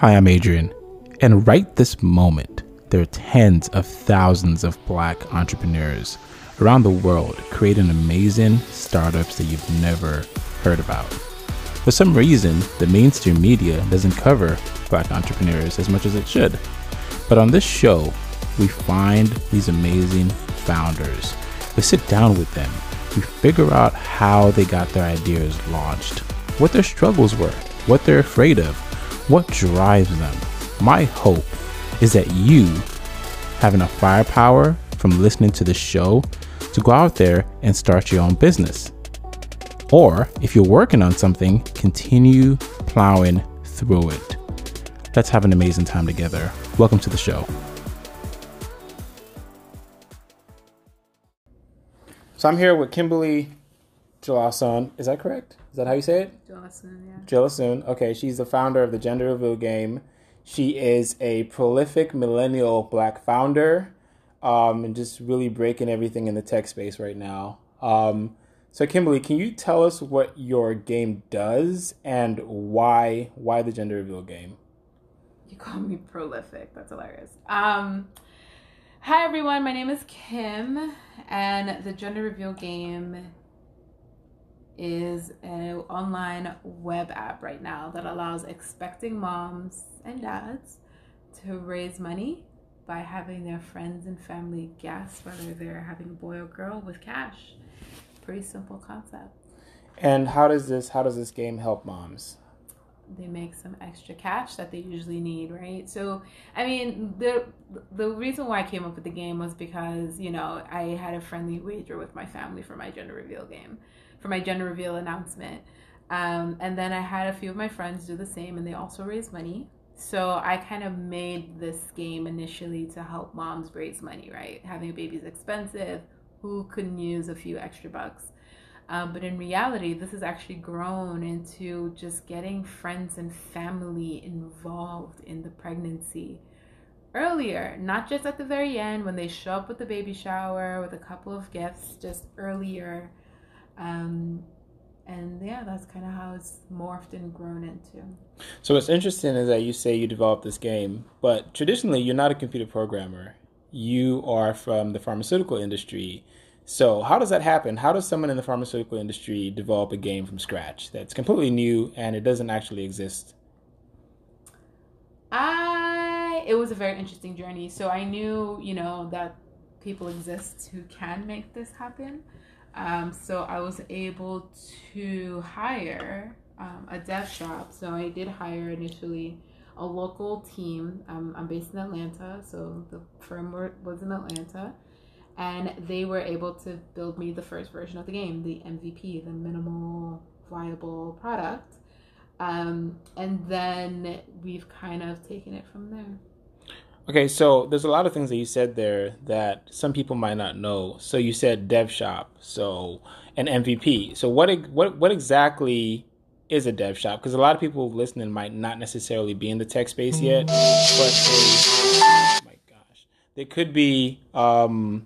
Hi, I'm Adrian, and right this moment, there are tens of thousands of black entrepreneurs around the world creating amazing startups that you've never heard about. For some reason, the mainstream media doesn't cover black entrepreneurs as much as it should. But on this show, we find these amazing founders. We sit down with them. We figure out how they got their ideas launched, what their struggles were, what they're afraid of, what drives them. My hope is that you have enough firepower from listening to the show to go out there and start your own business. Or if you're working on something, continue plowing through it. Let's have an amazing time together. Welcome to the show. So I'm here with Kimberly Jelason. Is that correct? Is that how you say it? Jelason, yeah. Jelason. Okay, she's the founder of the Gender Reveal Game. She is a prolific millennial black founder, um, and just really breaking everything in the tech space right now. Um, so, Kimberly, can you tell us what your game does and why why the Gender Reveal Game? You call me prolific. That's hilarious. Um, hi everyone. My name is Kim, and the Gender Reveal Game is an online web app right now that allows expecting moms and dads to raise money by having their friends and family guess whether they're having a boy or girl with cash. Pretty simple concept. And how does this how does this game help moms? They make some extra cash that they usually need, right? So, I mean, the the reason why I came up with the game was because you know I had a friendly wager with my family for my gender reveal game for my gender reveal announcement. Um, and then I had a few of my friends do the same, and they also raised money. So I kind of made this game initially to help moms raise money, right? Having a baby is expensive. Who couldn't use a few extra bucks? Um, but in reality, this has actually grown into just getting friends and family involved in the pregnancy earlier, not just at the very end when they show up with the baby shower with a couple of gifts, just earlier um, and yeah, that's kind of how it's morphed and grown into. So what's interesting is that you say you developed this game, but traditionally you're not a computer programmer. You are from the pharmaceutical industry. So how does that happen? How does someone in the pharmaceutical industry develop a game from scratch that's completely new and it doesn't actually exist? I it was a very interesting journey. So I knew, you know, that people exist who can make this happen. Um, so I was able to hire um, a dev shop. So I did hire initially a local team. Um, I'm based in Atlanta, so the firm was in Atlanta. And they were able to build me the first version of the game, the MVP, the minimal viable product. Um, and then we've kind of taken it from there. Okay, so there's a lot of things that you said there that some people might not know. So you said dev shop, so an MVP. So what what what exactly is a dev shop? Because a lot of people listening might not necessarily be in the tech space yet, but they, oh my gosh, they could be, um,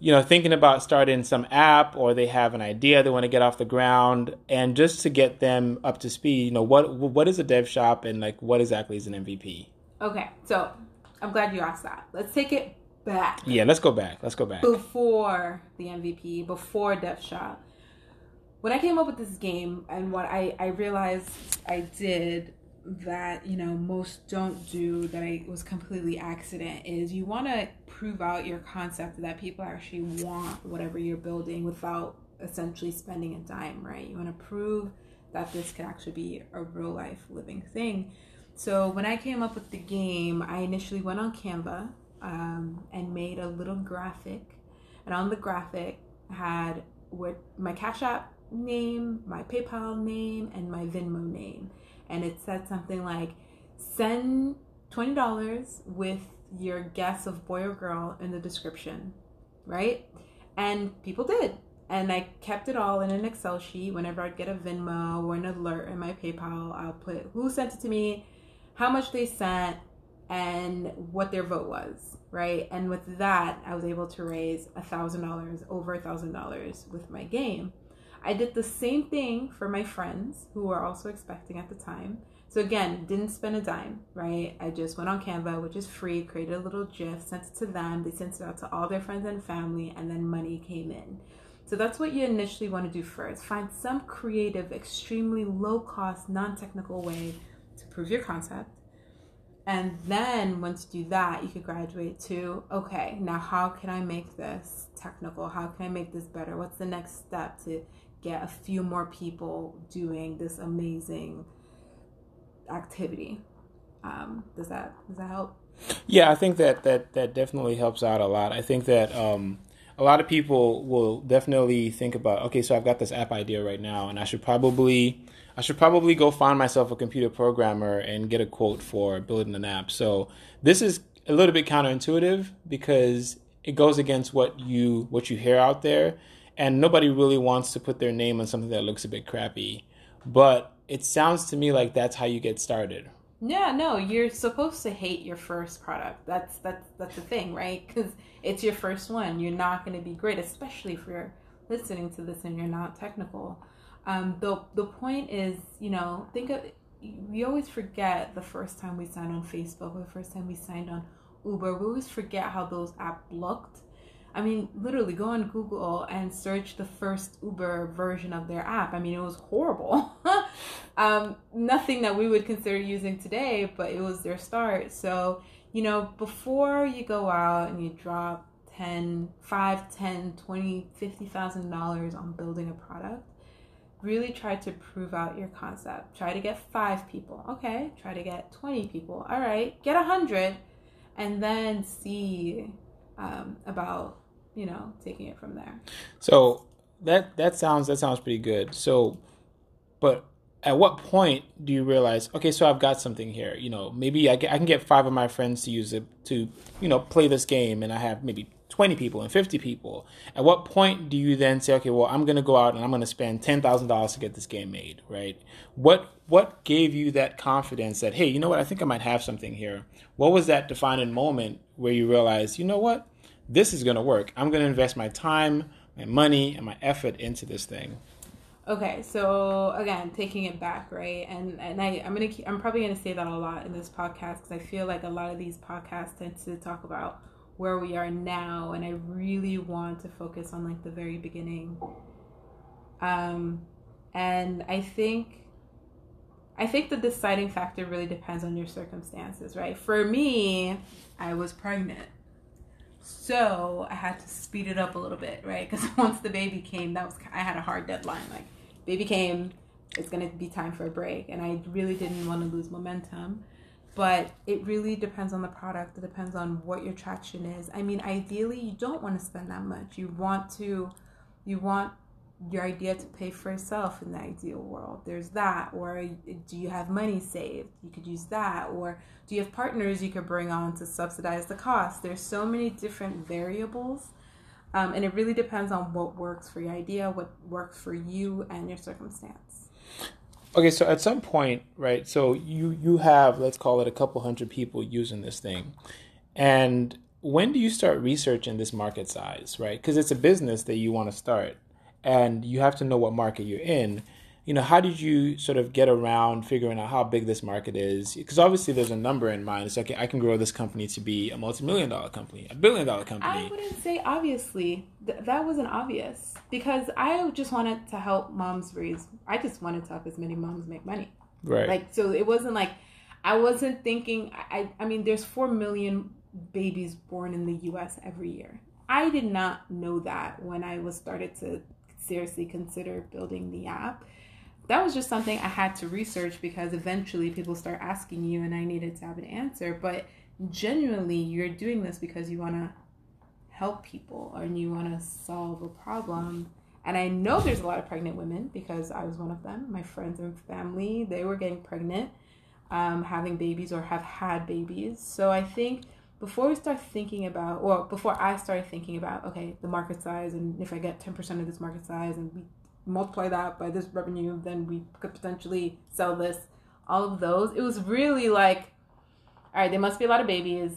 you know, thinking about starting some app, or they have an idea they want to get off the ground, and just to get them up to speed, you know, what what is a dev shop, and like what exactly is an MVP? Okay, so I'm glad you asked that. Let's take it back. Yeah, let's go back. Let's go back. Before the MVP, before Dev Shop. When I came up with this game and what I, I realized I did that, you know, most don't do that I was completely accident is you want to prove out your concept that people actually want whatever you're building without essentially spending a dime, right? You want to prove that this could actually be a real life living thing. So when I came up with the game, I initially went on Canva um, and made a little graphic, and on the graphic had what my Cash App name, my PayPal name, and my Venmo name, and it said something like, "Send twenty dollars with your guess of boy or girl in the description," right? And people did. And I kept it all in an Excel sheet. Whenever I'd get a Venmo or an alert in my PayPal, I'll put who sent it to me, how much they sent and what their vote was, right? And with that, I was able to raise a thousand dollars, over a thousand dollars with my game. I did the same thing for my friends who were also expecting at the time. So again, didn't spend a dime, right? I just went on Canva, which is free, created a little GIF, sent it to them. They sent it out to all their friends and family, and then money came in. So that's what you initially want to do first. Find some creative, extremely low cost, non technical way prove your concept. And then once you do that, you could graduate to okay, now how can I make this technical? How can I make this better? What's the next step to get a few more people doing this amazing activity. Um, does that does that help? Yeah, I think that that that definitely helps out a lot. I think that um, a lot of people will definitely think about okay, so I've got this app idea right now, and I should probably I should probably go find myself a computer programmer and get a quote for building an app. So this is a little bit counterintuitive because it goes against what you what you hear out there, and nobody really wants to put their name on something that looks a bit crappy. But it sounds to me like that's how you get started. Yeah, no, you're supposed to hate your first product. That's that's that's the thing, right? Because it's your first one. You're not going to be great, especially if you're listening to this and you're not technical. Um, the the point is, you know, think of we always forget the first time we signed on Facebook the first time we signed on Uber. We always forget how those apps looked I mean, literally go on Google and search the first Uber version of their app. I mean, it was horrible. um, nothing that we would consider using today, but it was their start. So, you know, before you go out and you drop 10, 5, 10, 20, 50,000 dollars on building a product, really try to prove out your concept. Try to get 5 people. Okay, try to get 20 people. All right, get 100 and then see um, about you know, taking it from there. So that that sounds that sounds pretty good. So, but at what point do you realize, okay, so I've got something here? You know, maybe I I can get five of my friends to use it to, you know, play this game, and I have maybe 20 people and 50 people. At what point do you then say, okay, well, I'm going to go out and I'm going to spend $10,000 to get this game made, right? What what gave you that confidence that, hey, you know what, I think I might have something here? What was that defining moment where you realized, you know what, this is going to work. I'm going to invest my time, my money, and my effort into this thing. Okay, so again, taking it back, right? And and I I'm gonna keep, I'm probably gonna say that a lot in this podcast because I feel like a lot of these podcasts tend to talk about where we are now, and I really want to focus on like the very beginning. Um, and I think I think the deciding factor really depends on your circumstances, right? For me, I was pregnant so I had to speed it up a little bit, right? Because once the baby came, that was I had a hard deadline. Like, baby came, it's gonna be time for a break, and I really didn't want to lose momentum. But it really depends on the product. It depends on what your traction is. I mean, ideally, you don't want to spend that much. You want to, you want your idea to pay for itself in the ideal world. There's that. Or do you have money saved? You could use that. Or do you have partners you could bring on to subsidize the cost? There's so many different variables. Um, and it really depends on what works for your idea, what works for you and your circumstance. Okay, so at some point, right? So you you have let's call it a couple hundred people using this thing, and when do you start researching this market size, right? Because it's a business that you want to start and you have to know what market you're in you know how did you sort of get around figuring out how big this market is? Because obviously there's a number in mind. It's like i can grow this company to be a multi-million dollar company a billion dollar company. I wouldn't say obviously. Th- that wasn't obvious. Because i just wanted to help moms raise i just wanted to help as many moms make money. Right. Like so it wasn't like i wasn't thinking i i mean there's 4 million babies born in the us every year. I did not know that when i was started to seriously consider building the app. That was just something I had to research because eventually people start asking you and I needed to have an answer. But genuinely, you're doing this because you want to help people or you want to solve a problem. And I know there's a lot of pregnant women because I was one of them. My friends and family, they were getting pregnant, um, having babies or have had babies. So I think before we start thinking about, well, before I started thinking about, okay, the market size, and if I get 10% of this market size and we multiply that by this revenue, then we could potentially sell this, all of those, it was really like, all right, there must be a lot of babies.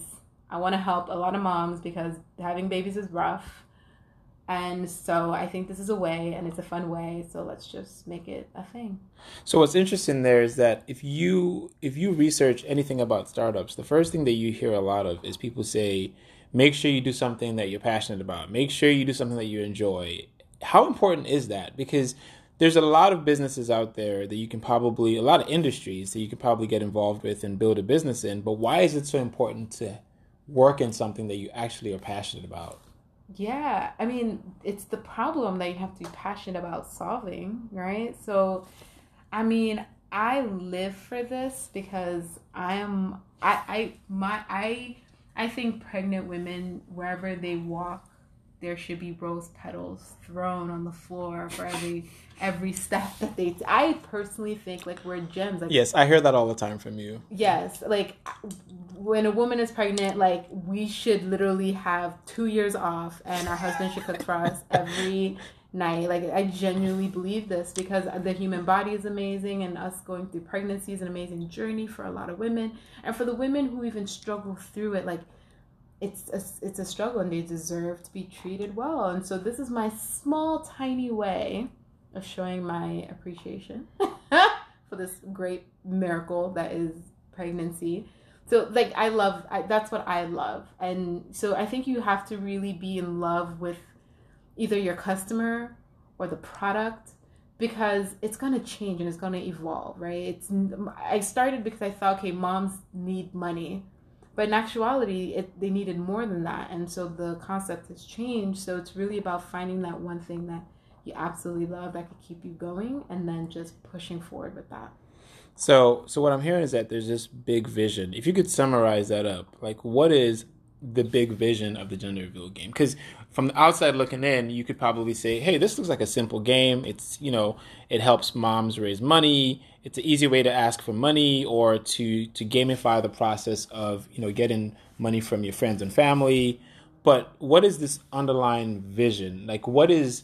I want to help a lot of moms because having babies is rough. And so I think this is a way and it's a fun way. So let's just make it a thing. So what's interesting there is that if you if you research anything about startups, the first thing that you hear a lot of is people say, make sure you do something that you're passionate about. Make sure you do something that you enjoy. How important is that? Because there's a lot of businesses out there that you can probably a lot of industries that you can probably get involved with and build a business in, but why is it so important to work in something that you actually are passionate about? Yeah, I mean, it's the problem that you have to be passionate about solving, right? So, I mean, I live for this because I am I I my I I think pregnant women wherever they walk there should be rose petals thrown on the floor for every every step that they t- I personally think like we're gems like Yes, I hear that all the time from you. Yes, like when a woman is pregnant, like we should literally have two years off, and our husband should cook for us every night. Like I genuinely believe this because the human body is amazing, and us going through pregnancy is an amazing journey for a lot of women, and for the women who even struggle through it, like it's a, it's a struggle, and they deserve to be treated well. And so this is my small, tiny way of showing my appreciation for this great miracle that is pregnancy. So like i love I, that's what i love. And so i think you have to really be in love with either your customer or the product because it's going to change and it's going to evolve right? It's i started because i thought okay moms need money but in actuality it, they needed more than that. And so the concept has changed. So it's really about finding that one thing that you absolutely love that could keep you going and then just pushing forward with that. So, so what I'm hearing is that there's this big vision. If you could summarize that up, like what is the big vision of the gender reveal game? Because from the outside looking in, you could probably say, "Hey, this looks like a simple game. It's you know, it helps moms raise money. It's an easy way to ask for money or to to gamify the process of you know getting money from your friends and family." But what is this underlying vision? Like, what is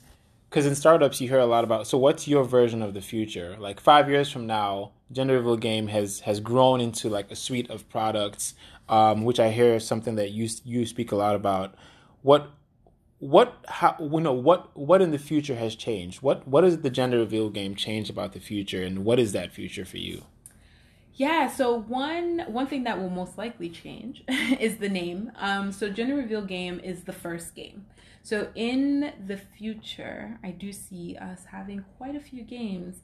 because in startups you hear a lot about so what's your version of the future like five years from now gender reveal game has has grown into like a suite of products um, which i hear is something that you you speak a lot about what what how you know what what in the future has changed what what the gender reveal game changed about the future and what is that future for you yeah, so one one thing that will most likely change is the name. Um, so Gender Reveal Game is the first game. So in the future, I do see us having quite a few games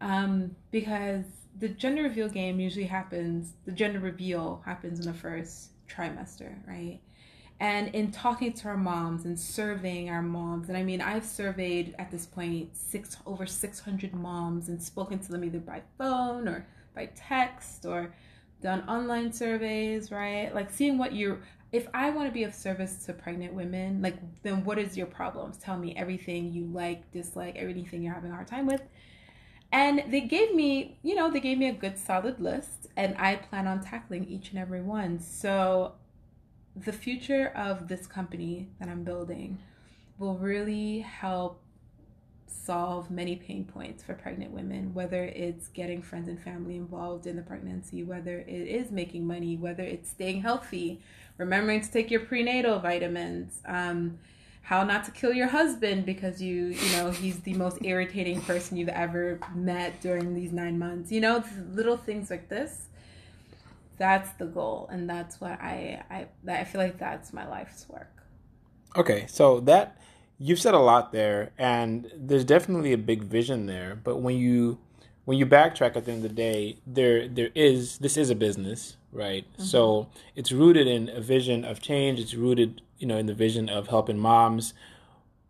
um, because the gender reveal game usually happens. The gender reveal happens in the first trimester, right? And in talking to our moms and surveying our moms, and I mean, I've surveyed at this point six over six hundred moms and spoken to them either by phone or by text or done online surveys, right? Like seeing what you're if I want to be of service to pregnant women, like then what is your problems? Tell me everything you like, dislike, everything you're having a hard time with. And they gave me, you know, they gave me a good solid list and I plan on tackling each and every one. So the future of this company that I'm building will really help solve many pain points for pregnant women, whether it's getting friends and family involved in the pregnancy, whether it is making money, whether it's staying healthy, remembering to take your prenatal vitamins, um, how not to kill your husband because you, you know, he's the most irritating person you've ever met during these nine months. You know, little things like this. That's the goal, and that's what I I I feel like that's my life's work. Okay, so that you've said a lot there, and there's definitely a big vision there. But when you when you backtrack at the end of the day, there there is this is a business, right? Mm-hmm. So it's rooted in a vision of change. It's rooted, you know, in the vision of helping moms.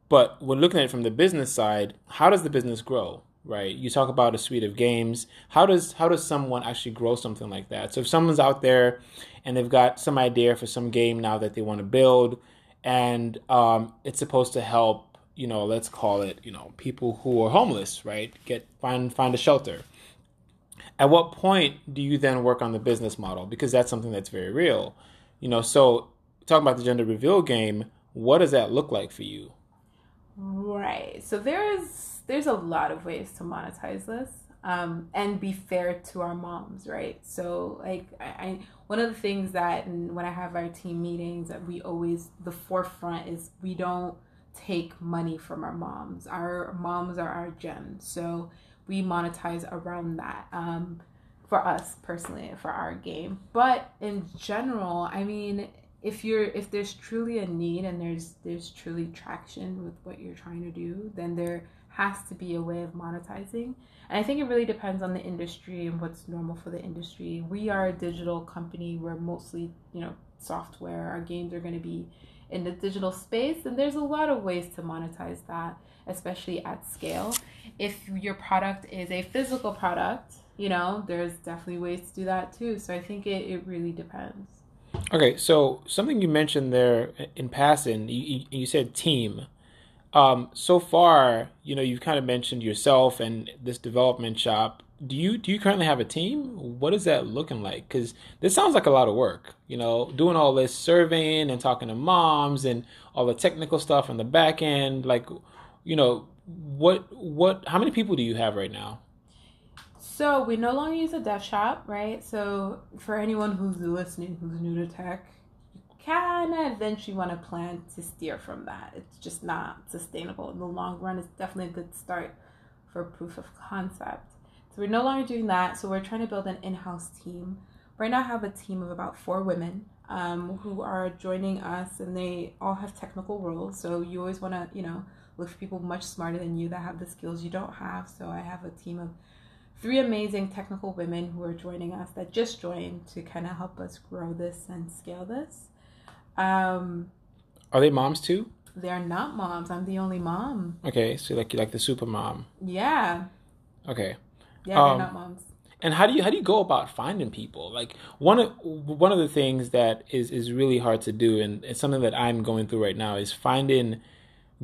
But when looking at it from the business side, how does the business grow? Right? You talk about a suite of games. How does how does someone actually grow something like that? So if someone's out there and they've got some idea for some game now that they want to build, and um, it's supposed to help you know let's call it you know people who are homeless right get find find a shelter at what point do you then work on the business model because that's something that's very real you know so talking about the gender reveal game what does that look like for you right so there's there's a lot of ways to monetize this um, and be fair to our moms, right? So, like, I, I one of the things that when I have our team meetings that we always the forefront is we don't take money from our moms. Our moms are our gems. So we monetize around that. Um, for us personally, for our game. But in general, I mean, if you're if there's truly a need and there's there's truly traction with what you're trying to do, then there has to be a way of monetizing. And I think it really depends on the industry and what's normal for the industry. We are a digital company. We're mostly, you know, software. Our games are going to be in the digital space, and there's a lot of ways to monetize that, especially at scale. If your product is a physical product, you know, there's definitely ways to do that too. So I think it, it really depends. Okay, so something you mentioned there in passing, you, you said team. Um, so far, you know, you've kind of mentioned yourself and this development shop. Do you do you currently have a team? What is that looking like? Because this sounds like a lot of work. You know, doing all this surveying and talking to moms and all the technical stuff on the back end. Like, you know, what what? How many people do you have right now? So we no longer use a dev shop, right? So for anyone who's listening who's new to tech, you kind of eventually want to plan to steer from that. It's just not sustainable in the long run. It's definitely a good start for proof of concept. So we're no longer doing that. So we're trying to build an in-house team. Right now, I have a team of about four women um, who are joining us, and they all have technical roles. So you always want to, you know, look for people much smarter than you that have the skills you don't have. So I have a team of three amazing technical women who are joining us that just joined to kind of help us grow this and scale this. Um, Are they moms too? They're not moms. I'm the only mom. Okay, so like you like the super mom. Yeah. Okay. Yeah, um, they're not moms. And how do you how do you go about finding people? Like one of one of the things that is is really hard to do, and it's something that I'm going through right now, is finding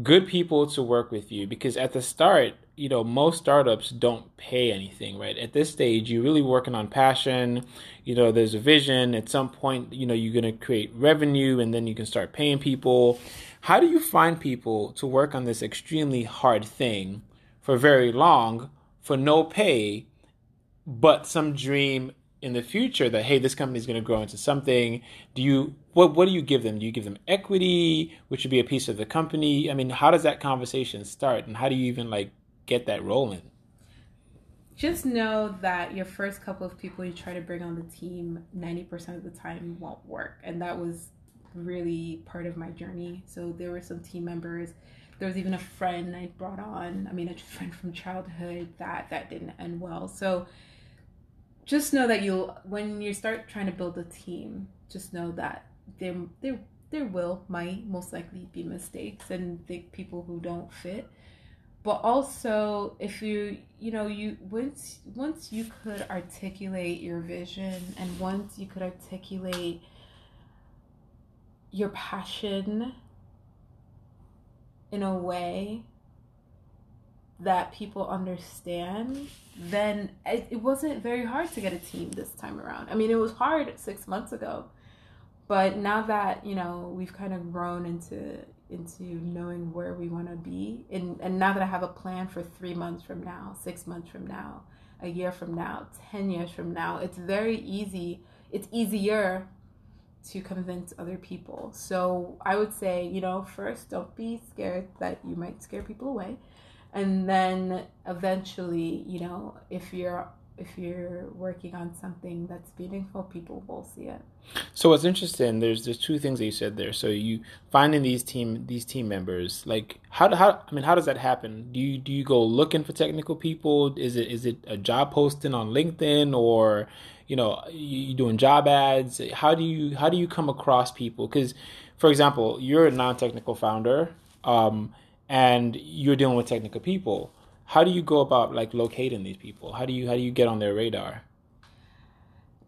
good people to work with you because at the start you know most startups don't pay anything right? At this stage you're really working on passion. You know there's a vision. At some point you know you're going to create revenue and then you can start paying people. How do you find people to work on this extremely hard thing for very long for no pay but some dream in the future that hey this company is going to grow into something? Do you what what do you give them? Do you give them equity which would be a piece of the company? I mean how does that conversation start and how do you even like get that rolling. Just know that your first couple of people you try to bring on the team 90% of the time won't work. And that was really part of my journey. So there were some team members. There was even a friend i brought on i mean a friend from childhood that that didn't end well. So just know that you'll when you start trying to build a team, just know that there there there will might most likely be mistakes and the people who don't fit. But also if you you know you once once you could articulate your vision and once you could articulate your passion in a way that people understand, then it, it wasn't very hard to get a team this time around. I mean, it was hard six months ago, but now that you know we've kind of grown into into knowing where we want to be, and and now that I have a plan for three months from now, six months from now, a year from now, ten years from now, it's very easy. It's easier to convince other people. So I would say, you know, first, don't be scared that you might scare people away and then eventually you know if you're if you're working on something that's meaningful people will see it. So what's interesting there's there's two things that you said there. So you finding these team these team members like how how i mean how does that happen? Do you do you go looking for technical people? Is it is it a job posting on linkedin or you know you doing job ads? How do you how do you come across people? Because for example you're a non-technical founder um, and you're dealing with technical people how do you go about like locating these people? How do you how do you get on their radar?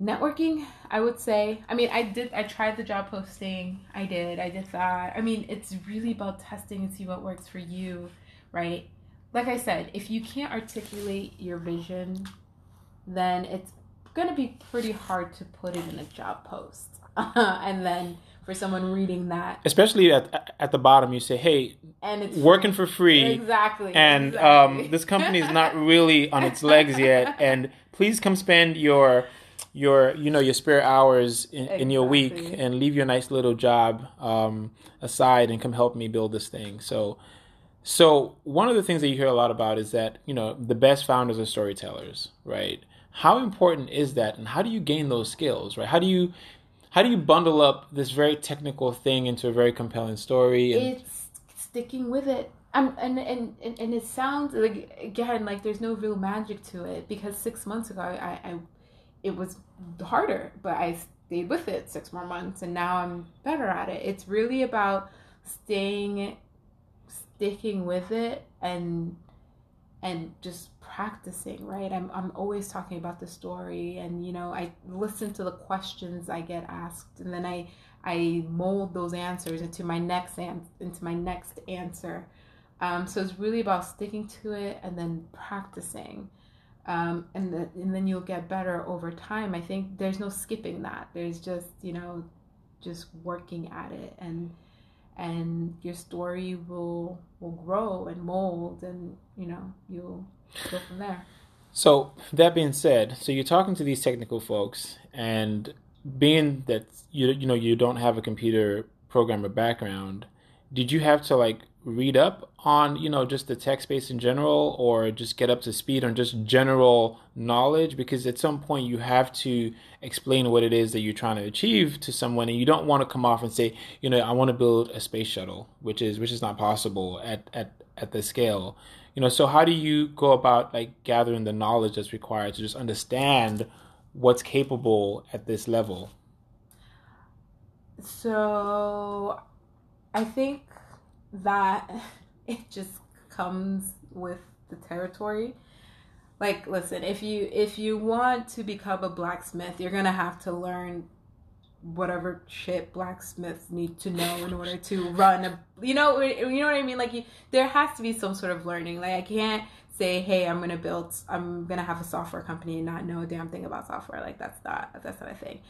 Networking i would say i mean i did i tried the job posting. I did i did that. I mean it's really about testing and see what works for you right? Like i said if you can't articulate your vision then it's going to be pretty hard to put it in a job post. And then for someone reading that. Especially at at the bottom, you say, "Hey, and it's working for free." Exactly. And exactly. Um, this company is not really on its legs yet, and please come spend your your you know your spare hours in, exactly. in your week and leave your nice little job um, aside and come help me build this thing. So so one of the things that you hear a lot about is that you know the best founders are storytellers, right? How important is that, and how do you gain those skills, right? How do you how do you bundle up this very technical thing into a very compelling story? And... It's sticking with it. And, and, and, and it sounds like again like there's no real magic to it because six months ago I, I it was harder but I stayed with it six more months and now I'm better at it. It's really about staying sticking with it and and just practicing right? I'm i'm always talking about the story and you know i listen to the questions i get asked and then i i mold those answers into my next an- into my next answer. Um, so it's really about sticking to it and then practicing. Um, and, the, and then you'll get better over time. I think there's no skipping that. There's just you know just working at it and and your story will will grow and mold and you know you'll from there. So that being said so you're talking to these technical folks and being that you you know you don't have a computer programmer background did you have to like read up on you know just the tech space in general or just get up to speed on just general knowledge? Because at some point you have to explain what it is that you're trying to achieve to someone and you don't want to come off and say you know i want to build a space shuttle which is which is not possible at at at the scale you know so how do you go about like gathering the knowledge that's required to just understand what's capable at this level? So i think that it just comes with the territory. Like listen if you if you want to become a blacksmith you're gonna have to learn whatever shit blacksmiths need to know in order to run a you know you know what i mean like you, there has to be some sort of learning like i can't say hey i'm gonna build i'm gonna have a software company and not know a damn thing about software like that's not that's not a thing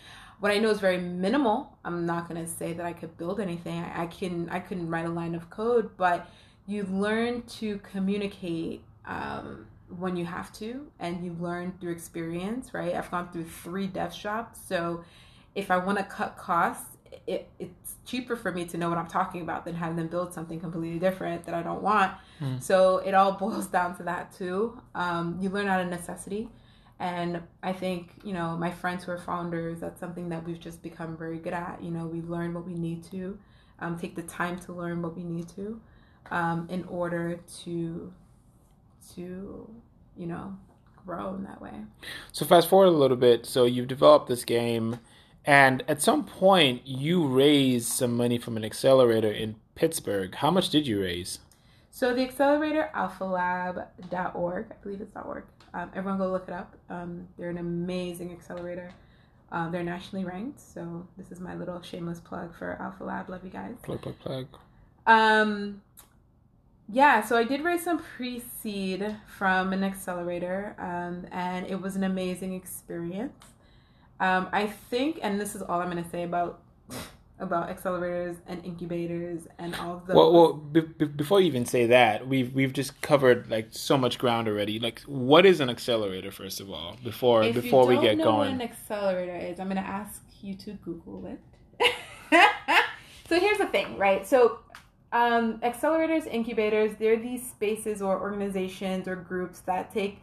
what I know is very minimal. I'm not to say that I could build anything. I, I can I couldn't write a line of code, but you learn to communicate um, when you have to, and you learn through experience. Right? I've gone through three dev shops, so if I want to cut costs, it, it's cheaper for me to know what I'm talking about than have them build something completely different that I don't want. Mm. So it all boils down to that too. Um, you learn out of necessity. And I think, you know, my friends who are founders, that's something that we've just become very good at. You know, we learn what we need to, um, take the time to learn what we need to um, in order to, to, you know, grow in that way. So fast forward a little bit. So you've developed this game, and at some point you raised some money from an accelerator in Pittsburgh. How much did you raise? So the accelerator, alphalab.org, I believe it's .org. Um, everyone go look it up. Um, they're an amazing accelerator. Uh, they're nationally ranked, so this is my little shameless plug for Alpha Lab. Love you guys. Plug, plug, plug. Um, yeah, so I did raise some pre-seed from an accelerator, um, and it was an amazing experience. Um, I think, and this is all I'm going to say about about accelerators and incubators and all of those. Well, well b- b- before you even say that, we've we've just covered like so much ground already. Like, what is an accelerator, first of all, before if before we get going? What an accelerator is, I'm going to ask you to Google it. so here's the thing, right? So um, accelerators, incubators, they're these spaces or organizations or groups that take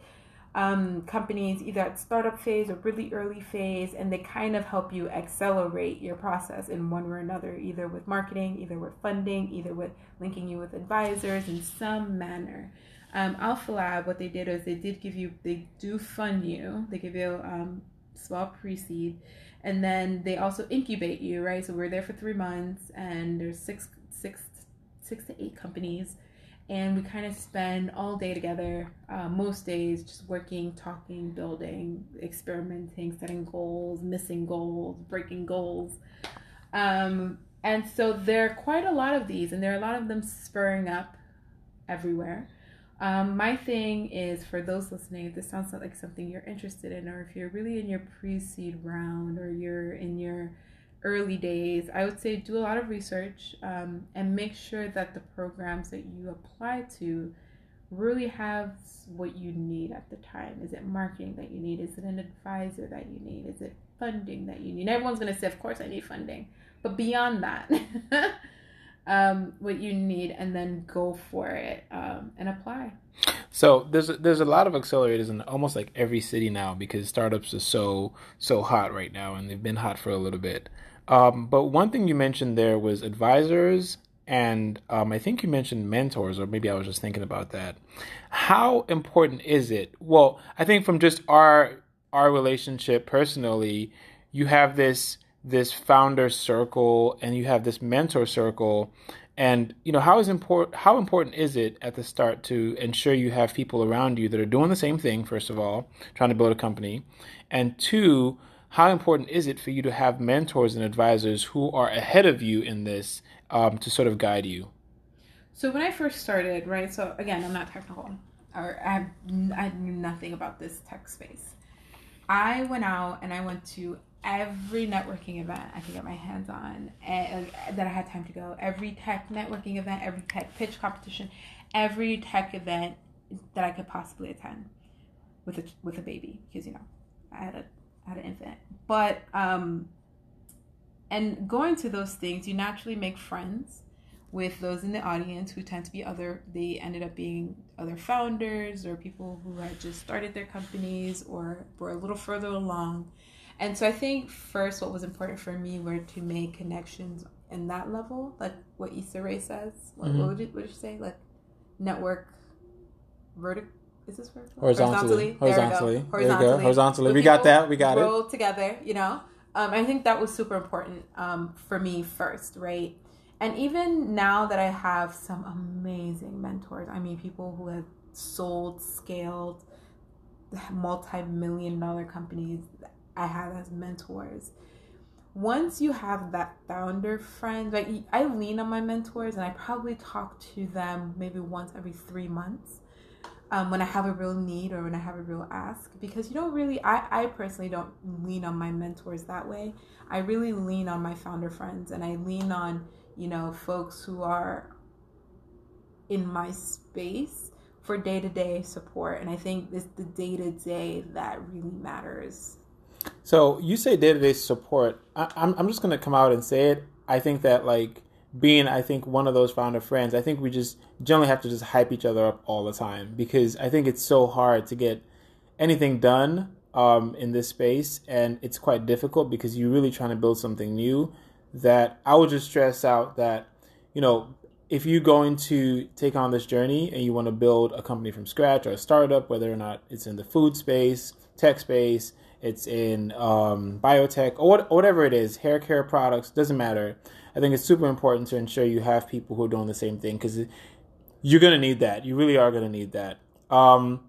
um, companies either at startup phase or really early phase, and they kind of help you accelerate your process in one way or another, either with marketing, either with funding, either with linking you with advisors in some manner. Um, Alpha Lab, what they did is they did give you, they do fund you, they give you um, small pre seed, and then they also incubate you, right? So we're there for three months, and there's six, six, six to eight companies and we kind of spend all day together uh, most days just working talking building experimenting setting goals missing goals breaking goals. Um, and so there are quite a lot of these and there are a lot of them spurring up everywhere. Um, my thing is for those listening if this sounds like something you're interested in or if you're really in your pre-seed round or you're in your early days, I would say do a lot of research um, and make sure that the programs that you apply to really have what you need at the time. Is it marketing that you need? Is it an advisor that you need? Is it funding that you need? everyone's gonna say, of course I need funding. But beyond that, um, what you need, and then go for it um, and apply. So there's a, there's a lot of accelerators in almost like every city now because startups are so so hot right now, and they've been hot for a little bit. Um, but one thing you mentioned there was advisors, and um, I think you mentioned mentors, or maybe I was just thinking about that. How important is it? Well, I think from just our our relationship personally, you have this this founder circle and you have this mentor circle and you know how is important how important is it at the start to ensure you have people around you that are doing the same thing first of all trying to build a company and two how important is it for you to have mentors and advisors who are ahead of you in this um, to sort of guide you so when i first started right so again i'm not technical or I, I knew nothing about this tech space i went out and i went to every networking event I could get my hands on and, that I had time to go. Every tech networking event, every tech pitch competition, every tech event that I could possibly attend with a with a baby because you know I had a had an infant. But um, and going to those things, you naturally make friends with those in the audience who tend to be other. They ended up being other founders or people who had just started their companies or were a little further along and so I think first, what was important for me were to make connections in that level, like what Issa Rae says. What, mm-hmm. what would you what did you say? Like network vertical. Is this vertical? Horizontally. Horizontally. Horizontally. Horizontally. Horizontally. We got that. We got it. together. You know. Um, I think that was super important um, for me first, right? And even now that I have some amazing mentors, I mean, people who have sold, scaled, multi-million dollar companies I have as mentors. Once you have that founder friend, like I lean on my mentors and I probably talk to them maybe once every three months um, when I have a real need or when I have a real ask because you don't really, I, I personally don't lean on my mentors that way. I really lean on my founder friends and I lean on, you know, folks who are in my space for day to day support. And I think it's the day to day that really matters so you say day to day support. I, I'm I'm just gonna come out and say it. I think that like being I think one of those founder friends, I think we just generally have to just hype each other up all the time because I think it's so hard to get anything done um, in this space, and it's quite difficult because you're really trying to build something new. That I would just stress out that you know if you're going to take on this journey and you want to build a company from scratch or a startup, whether or not it's in the food space, tech space, it's in um, biotech or, what, or whatever it is, hair care products, doesn't matter. I think it's super important to ensure you have people who are doing the same thing because you're going to need that. You really are going to need that. Um,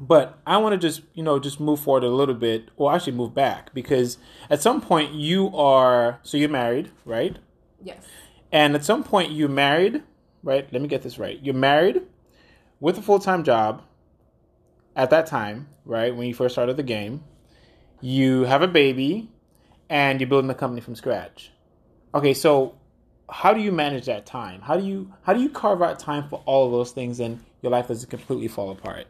but I want to just, you know, just move forward a little bit, or actually move back because at some point you are, so you're married, right? Yes. And at some point you married, right? Let me get this right. You're married with a full time job at that time, right? When you first started the game you have a baby and you're building a company from scratch. Okay, so how do you manage that time? How do you how do you carve out time for all of those things and your life doesn't completely fall apart?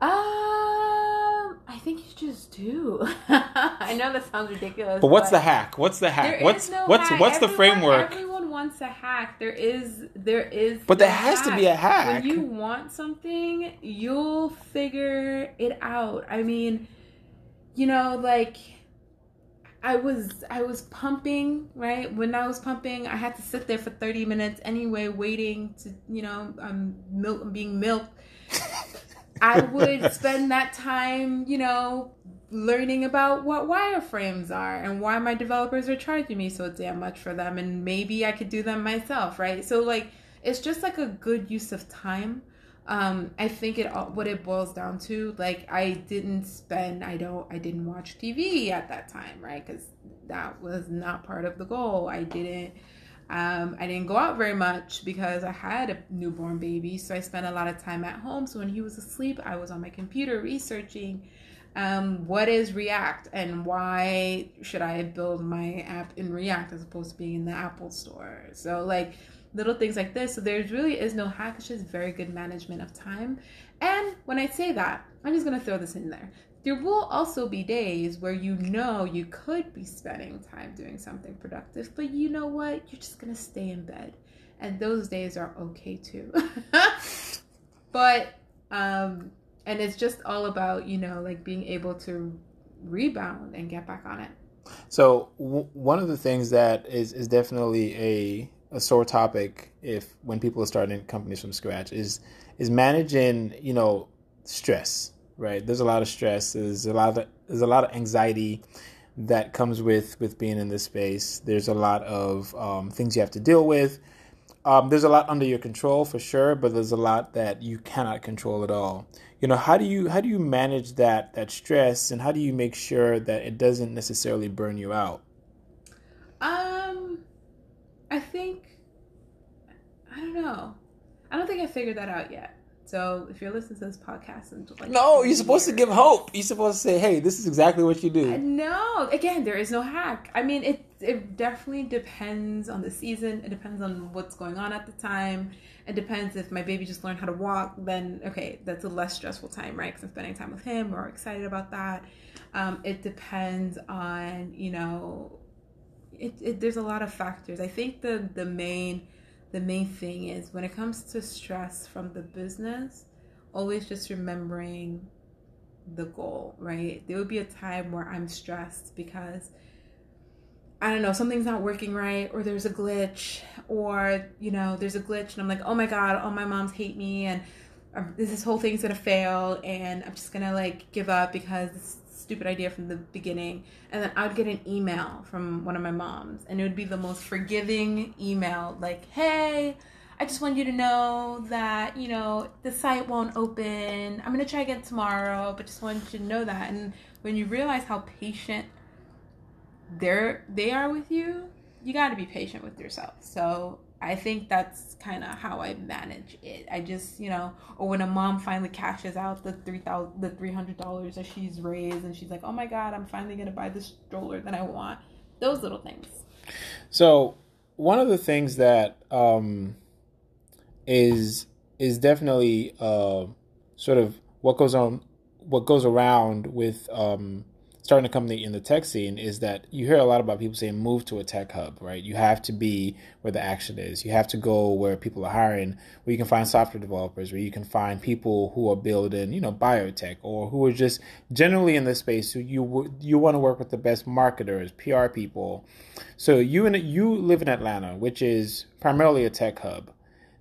Um, I think you just do. I know that sounds ridiculous. But what's but the hack? What's the hack? What's no what's hack. what's everyone, the framework? Everyone wants a hack. There is there is But there has hack. to be a hack. When you want something, you'll figure it out. I mean, you know, like I was I was pumping, right? When I was pumping, I had to sit there for 30 minutes anyway waiting to, you know, um, I'm milk being milked. I would spend that time, you know, learning about what wireframes are and why my developers are charging me so damn much for them and maybe I could do them myself, right? So like it's just like a good use of time um i think it what it boils down to like i didn't spend i don't i didn't watch tv at that time right because that was not part of the goal i didn't um, I didn't go out very much because I had a newborn baby, so I spent a lot of time at home. So when he was asleep, I was on my computer researching um, what is React and why should I build my app in React as opposed to being in the Apple Store. So like little things like this. So there really is no hack. It's just very good management of time. And when I say that, I'm just gonna throw this in there. There will also be days where you know you could be spending time doing something productive, but you know what? You're just gonna stay in bed. And those days are okay too. but um and it's just all about, you know, like being able to rebound and get back on it. So w- one of the things that is is definitely a a sore topic if when people are starting companies from scratch is is managing you know stress right? There's a lot of stress. There's a lot of there's a lot of anxiety that comes with with being in this space. There's a lot of um, things you have to deal with. Um, there's a lot under your control for sure but there's a lot that you cannot control at all. You know how do you how do you manage that that stress and how do you make sure that it doesn't necessarily burn you out i think i don't know. I don't think i figured that out yet. So if you're listening to this podcast and like no you're supposed to give hope. You're supposed to say hey this is exactly what you do. No again there is no hack. I mean it it definitely depends on the season. It depends on what's going on at the time. It depends if my baby just learned how to walk then okay that's a less stressful time right because i'm spending time with him. Or excited about that. Um, it depends on you know it, it, there's a lot of factors. I think the the main the main thing is when it comes to stress from the business always just remembering the goal right? There would be a time where i'm stressed because I don't know, something's not working right, or there's a glitch, or you know, there's a glitch, and I'm like, oh my god, all my moms hate me, and um, this whole thing's gonna fail, and I'm just gonna like give up because stupid idea from the beginning. And then I would get an email from one of my moms, and it would be the most forgiving email, like, hey, I just want you to know that, you know, the site won't open. I'm gonna try again tomorrow, but just want you to know that. And when you realize how patient they're they are with you, you got to be patient with yourself. So I think that's kind of how I manage it. I just, you know, or when a mom finally cashes out the three thousand, the three hundred dollars that she's raised, and she's like, "Oh my God, I'm finally gonna buy the stroller that I want." Those little things. So one of the things that um, is is definitely uh, sort of what goes on, what goes around with um, starting a company in the tech scene is that you hear a lot about people saying move to a tech hub, right? You have to be where the action is. You have to go where people are hiring, where you can find software developers, where you can find people who are building, you know, biotech or who are just generally in this space. So you you want to work with the best marketers, PR people. So you in you live in Atlanta, which is primarily a tech hub.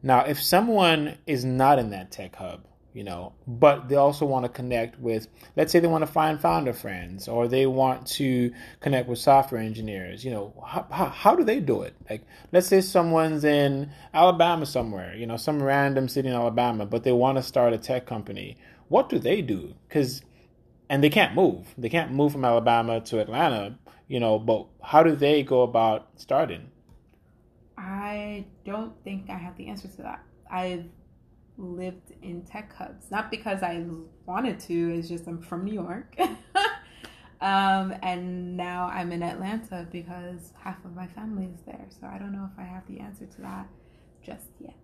Now, if someone is not in that tech hub, you know but they also want to connect with let's say they want to find founder friends or they want to connect with software engineers you know how, how, how, do they do it? Like let's say someone's in alabama somewhere you know some random city in alabama but they want to start a tech company. What do they do? Because and they can't move. They can't move from alabama to atlanta you know but how do they go about starting? I don't think i have the answer to that. I've lived in tech hubs. Not because I wanted to, it's just I'm from New York. um, and now I'm in Atlanta because half of my family is there. So I don't know if I have the answer to that just yet.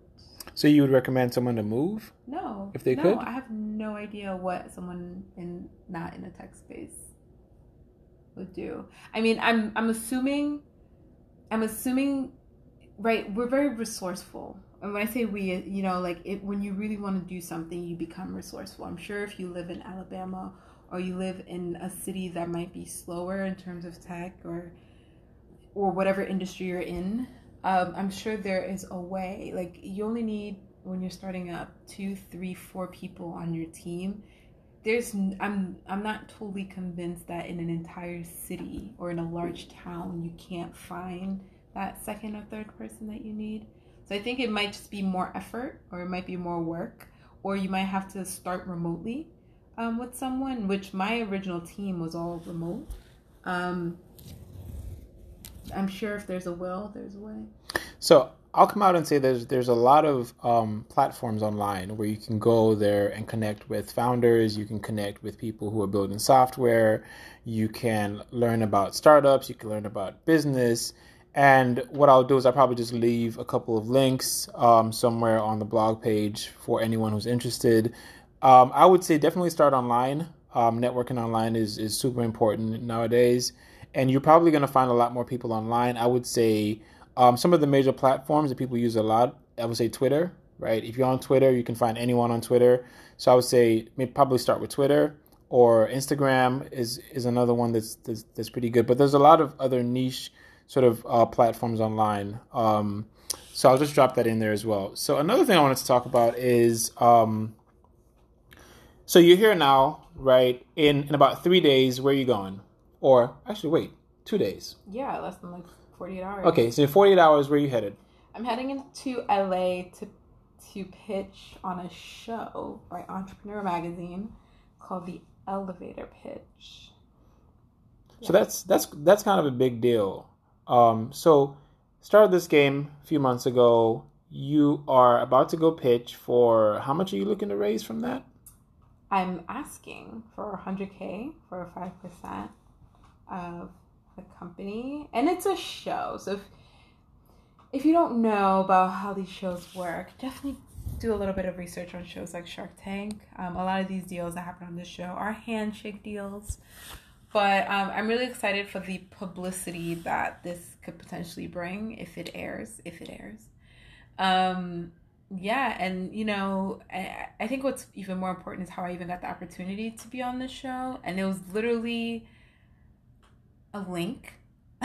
So you would recommend someone to move? No. If they no, could? I have no idea what someone in not in a tech space would do. I mean, I'm I'm assuming I'm assuming right, we're very resourceful and when I say we, you know, like it, when you really want to do something, you become resourceful. I'm sure if you live in Alabama or you live in a city that might be slower in terms of tech or or whatever industry you're in, um, I'm sure there is a way. Like you only need when you're starting up two, three, four people on your team. There's I'm I'm not totally convinced that in an entire city or in a large town you can't find that second or third person that you need so I think it might just be more effort or it might be more work or you might have to start remotely um, with someone, which my original team was all remote. Um, I'm sure if there's a will, there's a way. So I'll come out and say there's there's a lot of um, platforms online where you can go there and connect with founders. You can connect with people who are building software. You can learn about startups. You can learn about business And what I'll do is I'll probably just leave a couple of links um, somewhere on the blog page for anyone who's interested. Um, I would say definitely start online. Um, networking online is, is super important nowadays. And you're probably going to find a lot more people online. I would say um, some of the major platforms that people use a lot, I would say Twitter, right? If you're on Twitter, you can find anyone on Twitter. So I would say maybe probably start with Twitter or Instagram is, is another one that's, that's, that's pretty good. But there's a lot of other niche sort of uh, platforms online. Um, so I'll just drop that in there as well. So another thing I wanted to talk about is um, so you're here now, right? In in about three days, where are you going? Or actually, wait, two days. Yeah, less than like 48 hours. Okay, so in 48 hours, where are you headed? I'm heading into LA to to pitch on a show by Entrepreneur Magazine called The Elevator Pitch. So that's that's that's kind of a big deal. Um, so started this game a few months ago. You are about to go pitch for how much are you looking to raise from that? I'm asking for 100k for 5% of the company, and it's a show. So if if you don't know about how these shows work, definitely do a little bit of research on shows like Shark Tank. Um, a lot of these deals that happen on this show are handshake deals. But um, I'm really excited for the publicity that this could potentially bring if it airs, if it airs. Um, yeah, and you know, I, I think what's even more important is how I even got the opportunity to be on this show. And it was literally a link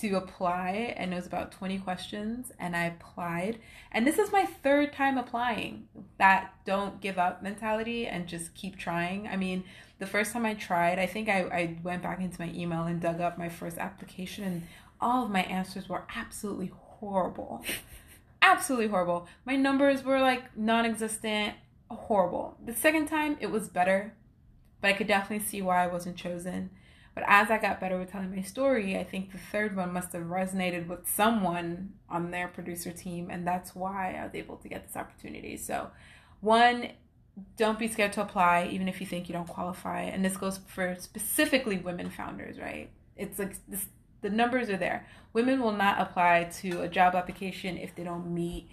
to apply, and it was about 20 questions, and I applied. And this is my third time applying that don't give up mentality and just keep trying. I mean, the first time I tried, I think I, I went back into my email and dug up my first application, and all of my answers were absolutely horrible. absolutely horrible. My numbers were like non existent, horrible. The second time, it was better, but I could definitely see why I wasn't chosen. But as I got better with telling my story, I think the third one must have resonated with someone on their producer team, and that's why I was able to get this opportunity. So, one, don't be scared to apply even if you think you don't qualify. And this goes for specifically women founders right? It's like this the numbers are there. Women will not apply to a job application if they don't meet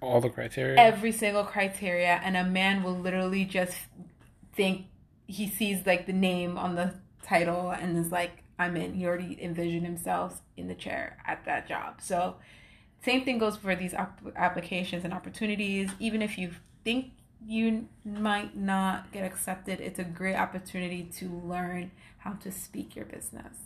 all the criteria. every single criteria and a man will literally just think he sees like the name on the title and is like i'm in. He already envisioned himself in the chair at that job. So same thing goes for these applications and opportunities. Even if you think you might not get accepted, it's a great opportunity to learn how to speak your business.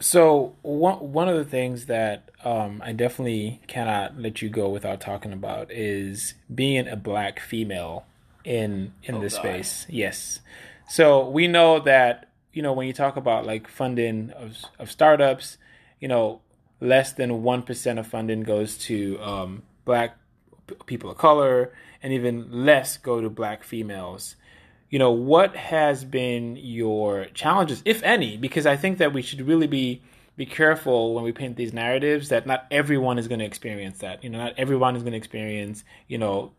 So one one of the things that um, I definitely cannot let you go without talking about is being a black female in in oh, this God. space. Yes. So we know that you know when you talk about like funding of of startups, you know less than one percent of funding goes to um, black people of color and even less go to black females. You know, what has been your challenges, if any? Because I think that we should really be be careful when we paint these narratives that not everyone is going to experience that. You know, not everyone is going to experience, you know,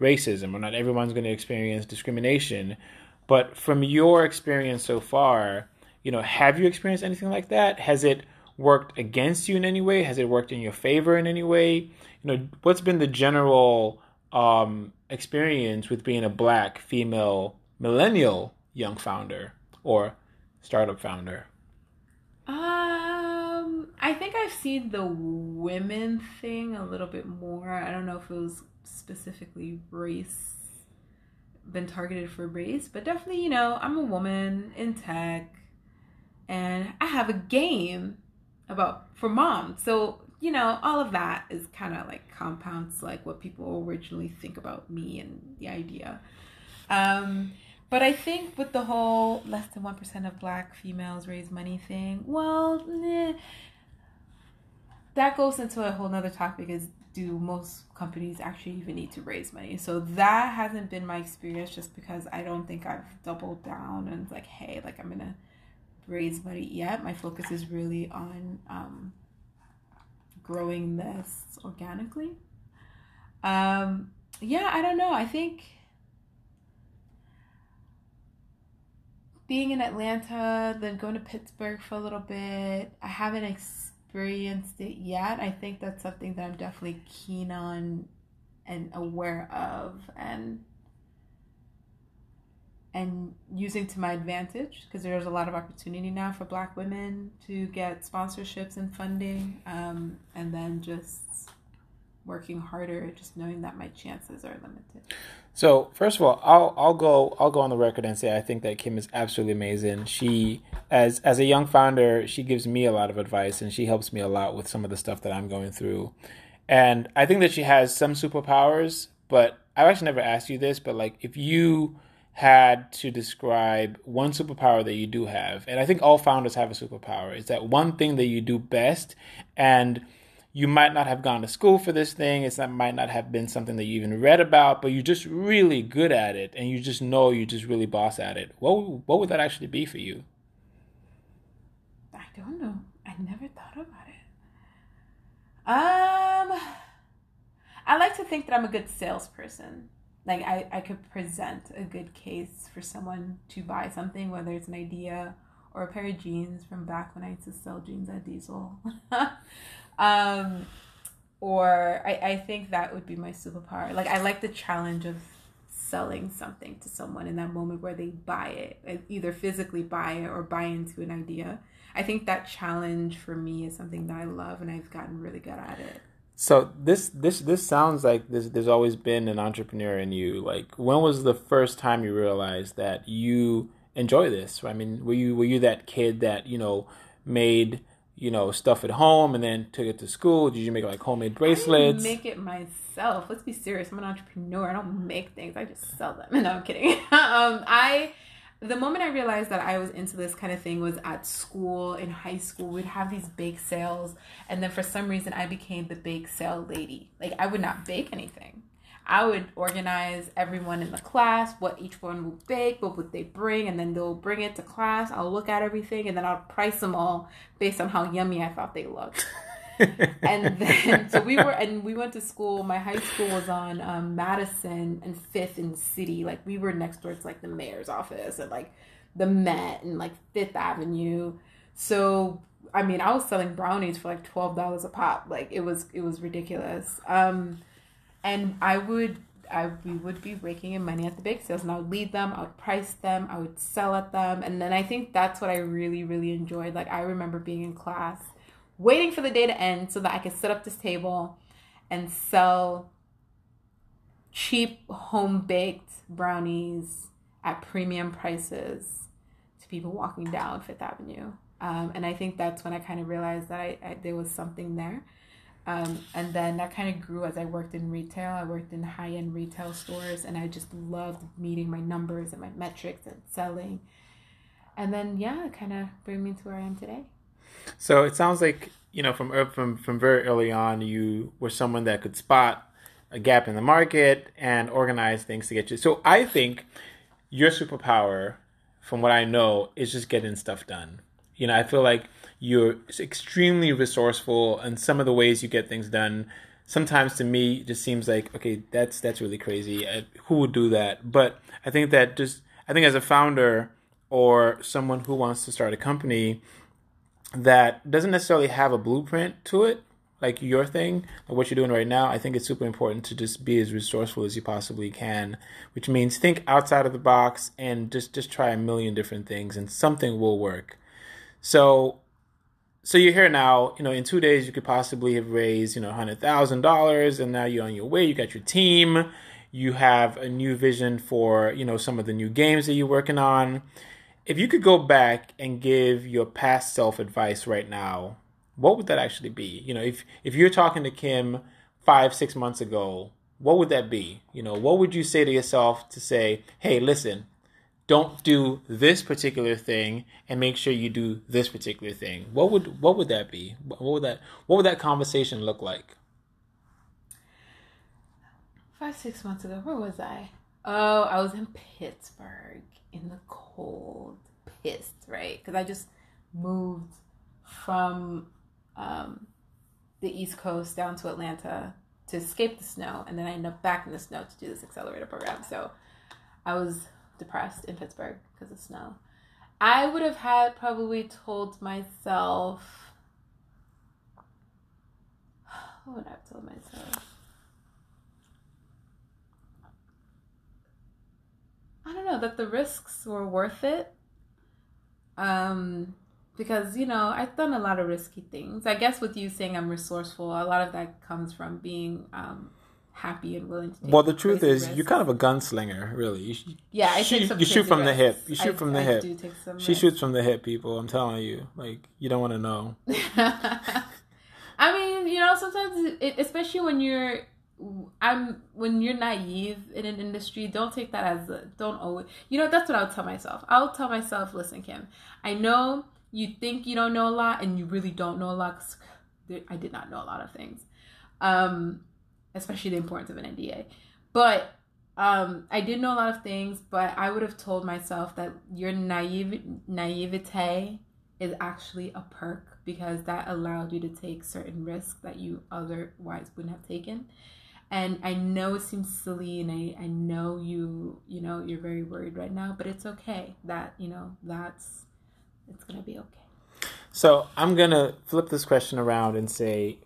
racism or not everyone's going to experience discrimination. But from your experience so far, you know, have you experienced anything like that? Has it worked against you in any way? Has it worked in your favor in any way? You know, what's been the general um, experience with being a black female millennial young founder or startup founder? Um, I think I've seen the women thing a little bit more. I don't know if it was specifically race been targeted for race, but definitely, you know, I'm a woman in tech and I have a game about for mom. So you know, all of that is kind of like compounds like what people originally think about me and the idea. Um, but I think with the whole less than 1% of black females raise money thing, well, that goes into a whole nother topic is do most companies actually even need to raise money? So that hasn't been my experience just because I don't think I've doubled down and like, hey, like I'm going to raise money yet. My focus is really on um, growing this organically. Um, yeah, I don't know. I think being in Atlanta, then going to Pittsburgh for a little bit, I haven't experienced it yet. I think that's something that I'm definitely keen on and aware of and and using to my advantage because there's a lot of opportunity now for black women to get sponsorships and funding um, and then just working harder just knowing that my chances are limited. So first of all i'll i'll go i'll go on the record and say i think that kim is absolutely amazing. She as as a young founder she gives me a lot of advice and she helps me a lot with some of the stuff that i'm going through. And i think that she has some superpowers but i've actually never asked you this but like if you had to describe one superpower that you do have, and I think all founders have a superpower, is that one thing that you do best, and you might not have gone to school for this thing. It's not might not have been something that you even read about, but you're just really good at it, and you just know you're just really boss at it. What what would that actually be for you? I don't know. I never thought about it. Um, I like to think that I'm a good salesperson like I, I could present a good case for someone to buy something, whether it's an idea or a pair of jeans from back when I used to sell jeans at Diesel. um, or I, I think that would be my superpower. Like I like the challenge of selling something to someone in that moment where they buy it, either physically buy it or buy into an idea. I think that challenge for me is something that I love and I've gotten really good at it. So this this this sounds like there's there's always been an entrepreneur in you. Like when was the first time you realized that you enjoy this? I mean, were you were you that kid that you know made you know stuff at home and then took it to school? Did you make like homemade bracelets? make it myself. Let's be serious. I'm an entrepreneur. I don't make things. I just sell them. No, I'm kidding. um, I the moment I realized that I was into this kind of thing was at school, in high school. We'd have these bake sales, and then for some reason, I became the bake sale lady. Like, I would not bake anything. I would organize everyone in the class, what each one would bake, what would they bring, and then they'll bring it to class. I'll look at everything, and then I'll price them all based on how yummy I thought they looked. And then so we were and we went to school my high school was on um, madison and fifth and city like we were next door to like the mayor's office and like the met and like fifth avenue so i mean i was selling brownies for like $12 a pop like it was it was ridiculous um and i would I we would be raking in money at the bake sales and I would lead them, I would price them, I would sell at them. And then I think that's what I really, really enjoyed. Like I remember being in class waiting for the day to end so that I could set up this table and sell cheap home baked brownies at premium prices to people walking down Fifth Avenue. Um, and I think that's when I kind of realized that I, I, there was something there. Um, and then that kind of grew as I worked in retail. I worked in high end retail stores and I just loved meeting my numbers and my metrics and selling. And then, yeah, it kind of bring me to where I am today. So it sounds like you know from uh, from from very early on, you were someone that could spot a gap in the market and organize things to get you. So I think your superpower, from what I know, is just getting stuff done. You know, I feel like you're extremely resourceful, and some of the ways you get things done. Sometimes to me, just seems like okay, that's that's really crazy. Uh, who would do that? But I think that just I think as a founder or someone who wants to start a company, that doesn't necessarily have a blueprint to it, like your thing, like what you're doing right now, I think it's super important to just be as resourceful as you possibly can, which means think outside of the box and just just try a million different things and something will work. So so you're here now, you know, in 2 days you could possibly have raised, you know, $100,000 and now you're on your way, you got your team, you have a new vision for, you know, some of the new games that you're working on if you could go back and give your past self advice right now, what would that actually be? You know, if if you're talking to Kim five, six months ago, what would that be? You know, what would you say to yourself to say, hey, listen, don't do this particular thing and make sure you do this particular thing. What would what would that be? What would that what would that conversation look like? Five, six months ago, where was I? Oh, I was in Pittsburgh in the cold, pissed, right? Because I just moved from um, the East Coast down to Atlanta to escape the snow, and then I ended up back in the snow to do this accelerator program. So I was depressed in Pittsburgh because of snow. I would have had probably told myself what would I have told myself? I don't know that the risks were worth it. Um, because you know I've done a lot of risky things. I guess with you saying I'm resourceful, a lot of that comes from being um, happy and willing to. Do. Well, the truth is, risks. you're kind of a gunslinger, really. You, yeah, I shoot, you shoot from risks. the hip. You shoot I, from the I hip. she risks. shoots from the hip, people. I'm telling you, like you don't want to know. I mean, you know, sometimes, it, especially when you're I'm when you're naive in an industry, don't take that as a don't always. You know, that's what I'll tell myself. I'll tell myself, listen, Kim, I know you think you don't know a lot, and you really don't know a lot. I did not know a lot of things, um, especially the importance of an NDA. But um, I did know a lot of things, but I would have told myself that your naive naivete is actually a perk because that allowed you to take certain risks that you otherwise wouldn't have taken and i know it seems silly and I, I know you you know you're very worried right now but it's okay. That you know that's it's gonna be okay. So i'm gonna flip this question around and say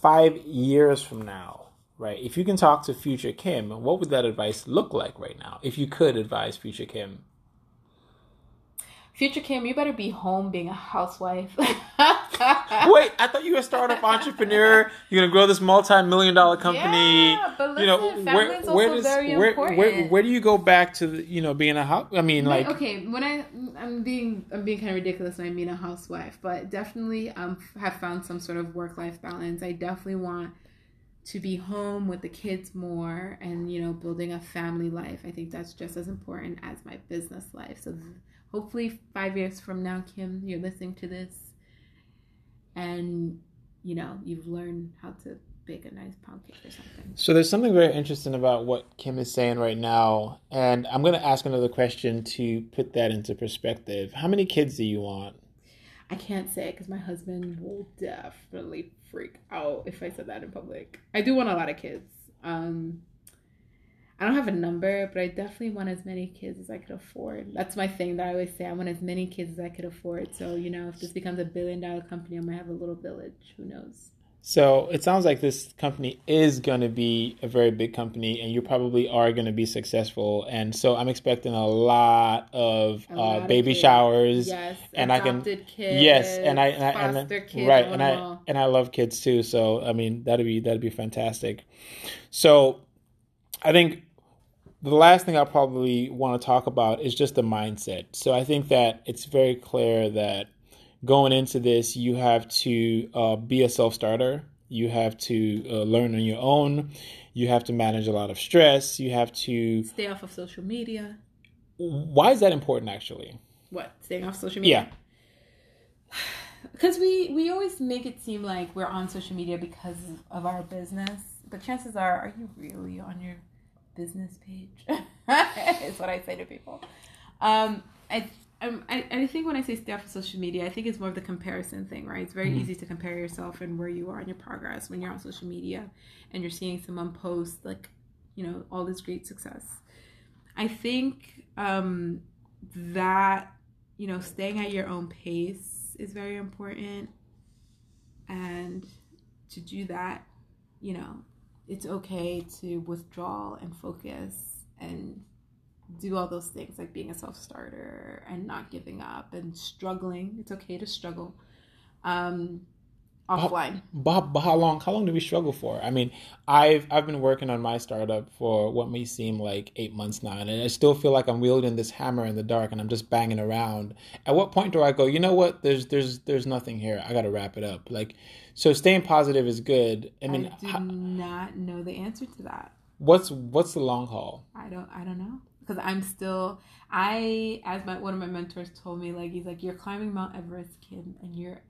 five years from now right if you can talk to future kim what would that advice look like right now? If you could advise future kim. Future Kim, you better be home being a housewife. Wait, I thought you were a startup entrepreneur. You're gonna grow this multi-million dollar company. Yeah, but listen, you know, where, where does where, where, where, do you go back to the, you know being a house? I mean, like okay, when I I'm being I'm being kind of ridiculous when I mean a housewife, but definitely um have found some sort of work life balance. I definitely want to be home with the kids more and you know building a family life. I think that's just as important as my business life. So hopefully five years from now, Kim, you're listening to this and you know, you've learned how to bake a nice pound cake or something. So there's something very interesting about what Kim is saying right now, and I'm going to ask another question to put that into perspective. How many kids do you want? I can't say because my husband will definitely freak out if I said that in public. I do want a lot of kids. Um, I don't have a number, but I definitely want as many kids as I could afford. That's my thing that I always say. I want as many kids as I could afford. So, you know, if this becomes a billion dollar company, I might have a little village. Who knows? So it sounds like this company is going to be a very big company, and you probably are going to be successful. And so I'm expecting a lot of a uh, lot baby of showers. Yes, and I can. Kids, yes, and I and I, and, kids, right, and I and I love kids too. So I mean, that'd be that'd be fantastic. So I think the last thing I probably want to talk about is just the mindset. So I think that it's very clear that going into this, you have to uh, be a self starter. You have to uh, learn on your own. You have to manage a lot of stress. You have to stay off of social media. Why is that important, actually? What staying off social media? Yeah. Because we we always make it seem like we're on social media because of our business, but chances are, are you really on your business page. is what I say to people. Um, I, um, I, I think when I say stay off of social media, I think it's more of the comparison thing, right? It's very mm-hmm. easy to compare yourself and where you are in your progress when you're on social media and you're seeing someone post like, you know, all this great success. I think um, that you know staying at your own pace is very important, and to do that, you know, it's okay to withdraw and focus and do all those things like being a self-starter and not giving up and struggling. It's okay to struggle. Um offline. but, but how long how long do we struggle for? I mean i've i've been working on my startup for what may seem like eight months now and i still feel like i'm wielding this hammer in the dark and i'm just banging around. At what point do i go you know what? There's there's there's nothing here. I gotta wrap it up. Like so staying positive is good. I mean, I do not know the answer to that. What's what's the long haul? I don't I don't know. Because I'm still I as my one of my mentors told me like he's like you're climbing Mount Everest, kid and you're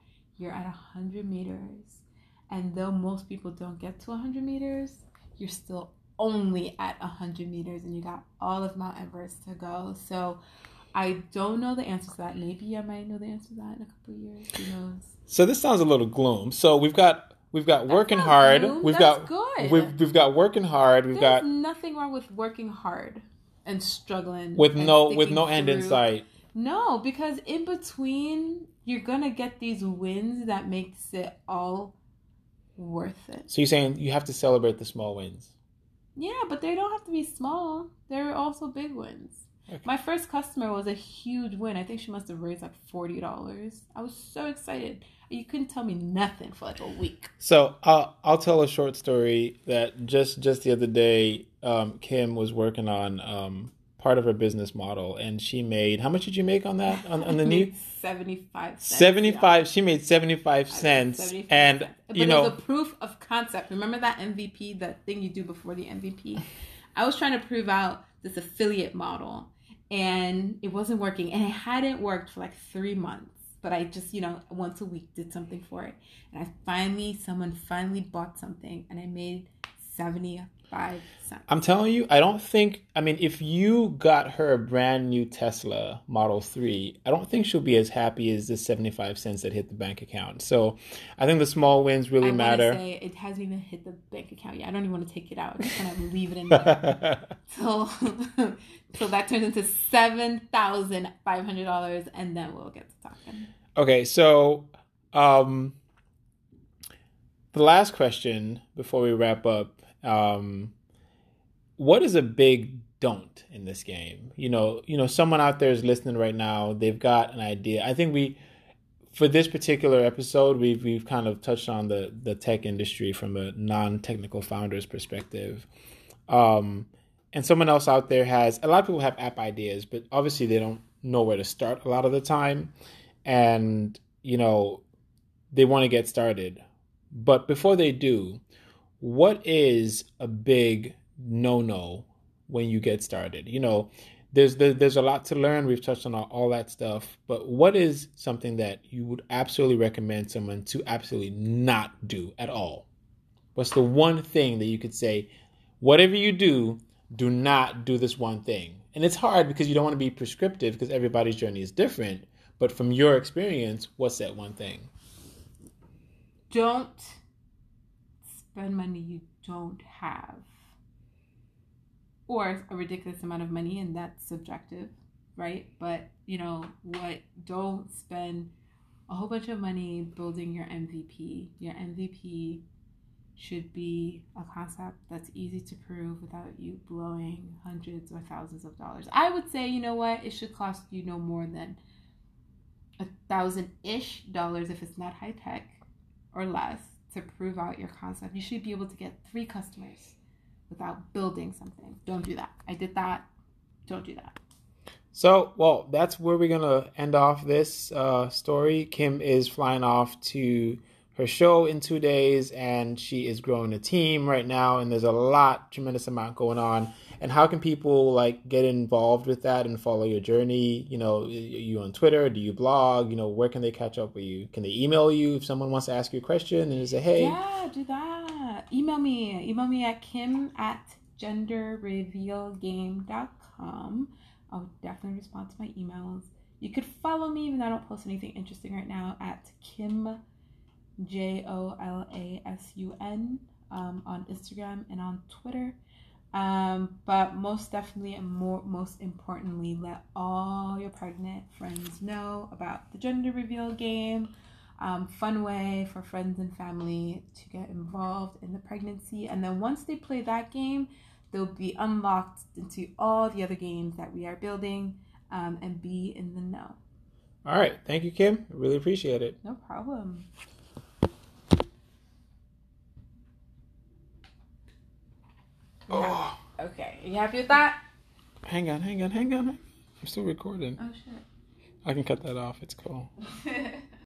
you're at hundred meters, and though most people don't get to hundred meters, you're still only at hundred meters, and you got all of Mount Everest to go. So I don't know the answer to that. Maybe I might know the answer to that in a couple years. Who knows? So this sounds a little gloom. So we've got we've got That's working hard. Gloom. We've That's got good. We've we've got working hard. We've There's got nothing wrong with working hard and struggling with and no with no end in sight. No, because in between you're gonna get these wins that makes it all worth it. So you're saying you have to celebrate the small wins. Yeah, but they don't have to be small. They're also big wins. Okay. My first customer was a huge win. I think she must have raised like forty dollars. I was so excited. You couldn't tell me nothing for like a week. So I'll I'll tell a short story that just just the other day, um, Kim was working on um, part of her business model, and she made how much did you make on that on, on the new seventy five. seventy five? She made seventy five cents, 75 and cents. But you it know was a proof of concept. Remember that MVP, that thing you do before the MVP? I was trying to prove out this affiliate model, and it wasn't working, and it hadn't worked for like three months. But I just, you know, once a week did something for it, and I finally, someone finally bought something, and I made seventy five cents. I'm telling you, I don't think. I mean, if you got her a brand new Tesla Model Three, I don't think she'll be as happy as the seventy five cents that hit the bank account. So, I think the small wins really I matter. Say it hasn't even hit the bank account yet. I don't even want to take it out. I just to leave it in there. So, so that turns into seven thousand five hundred dollars, and then we'll get to talking. okay, so um, the last question before we wrap up: um, What is a big don't in this game? You know, you know, someone out there is listening right now. They've got an idea. I think we. For this particular episode, we've we've kind of touched on the the tech industry from a non-technical founder's perspective. Um, and someone else out there has a lot of people have app ideas, but obviously they don't know where to start a lot of the time, and you know they want to get started. But before they do, what is a big no-no when you get started? You know, there's there's a lot to learn. We've touched on all, all that stuff, but what is something that you would absolutely recommend someone to absolutely not do at all? What's the one thing that you could say, whatever you do, do not do this one thing? And it's hard because you don't want to be prescriptive because everybody's journey is different. But from your experience, what's that one thing? Don't spend money you don't have, or a ridiculous amount of money, and that's subjective, right? But you know what? Don't spend a whole bunch of money building your MVP. Your MVP should be a concept that's easy to prove without you blowing hundreds or thousands of dollars. I would say, you know what, it should cost you no more than a thousand ish dollars if it's not high tech or less to prove out your concept. You should be able to get three customers without building something. Don't do that. I did that. Don't do that. So, well, that's where we're going to end off this uh, story. Kim is flying off to her show in two days, and she is growing a team right now, and there's a lot, tremendous amount going on. And how can people like get involved with that and follow your journey? You know, you on Twitter? Do you blog? You know, where can they catch up with you? Can they email you if someone wants to ask you a question and say, hey? Yeah, do that. Email me. Email me at kim at genderrevealgame.com. I'll definitely respond to my emails. You could follow me even though I don't post anything interesting right now at Kim J O L A S U N um, on Instagram and on Twitter. Um, but most definitely and more most importantly, let all your pregnant friends know about the gender reveal game. Um, fun way for friends and family to get involved in the pregnancy. And then once they play that game, they'll be unlocked into all the other games that we are building um, and be in the know. All right. Thank you, Kim. I really appreciate it. No problem. Oh, Okay, you happy with that? hang on, hang on, hang on. I'm still recording. Oh shit. I can cut that off. It's cool.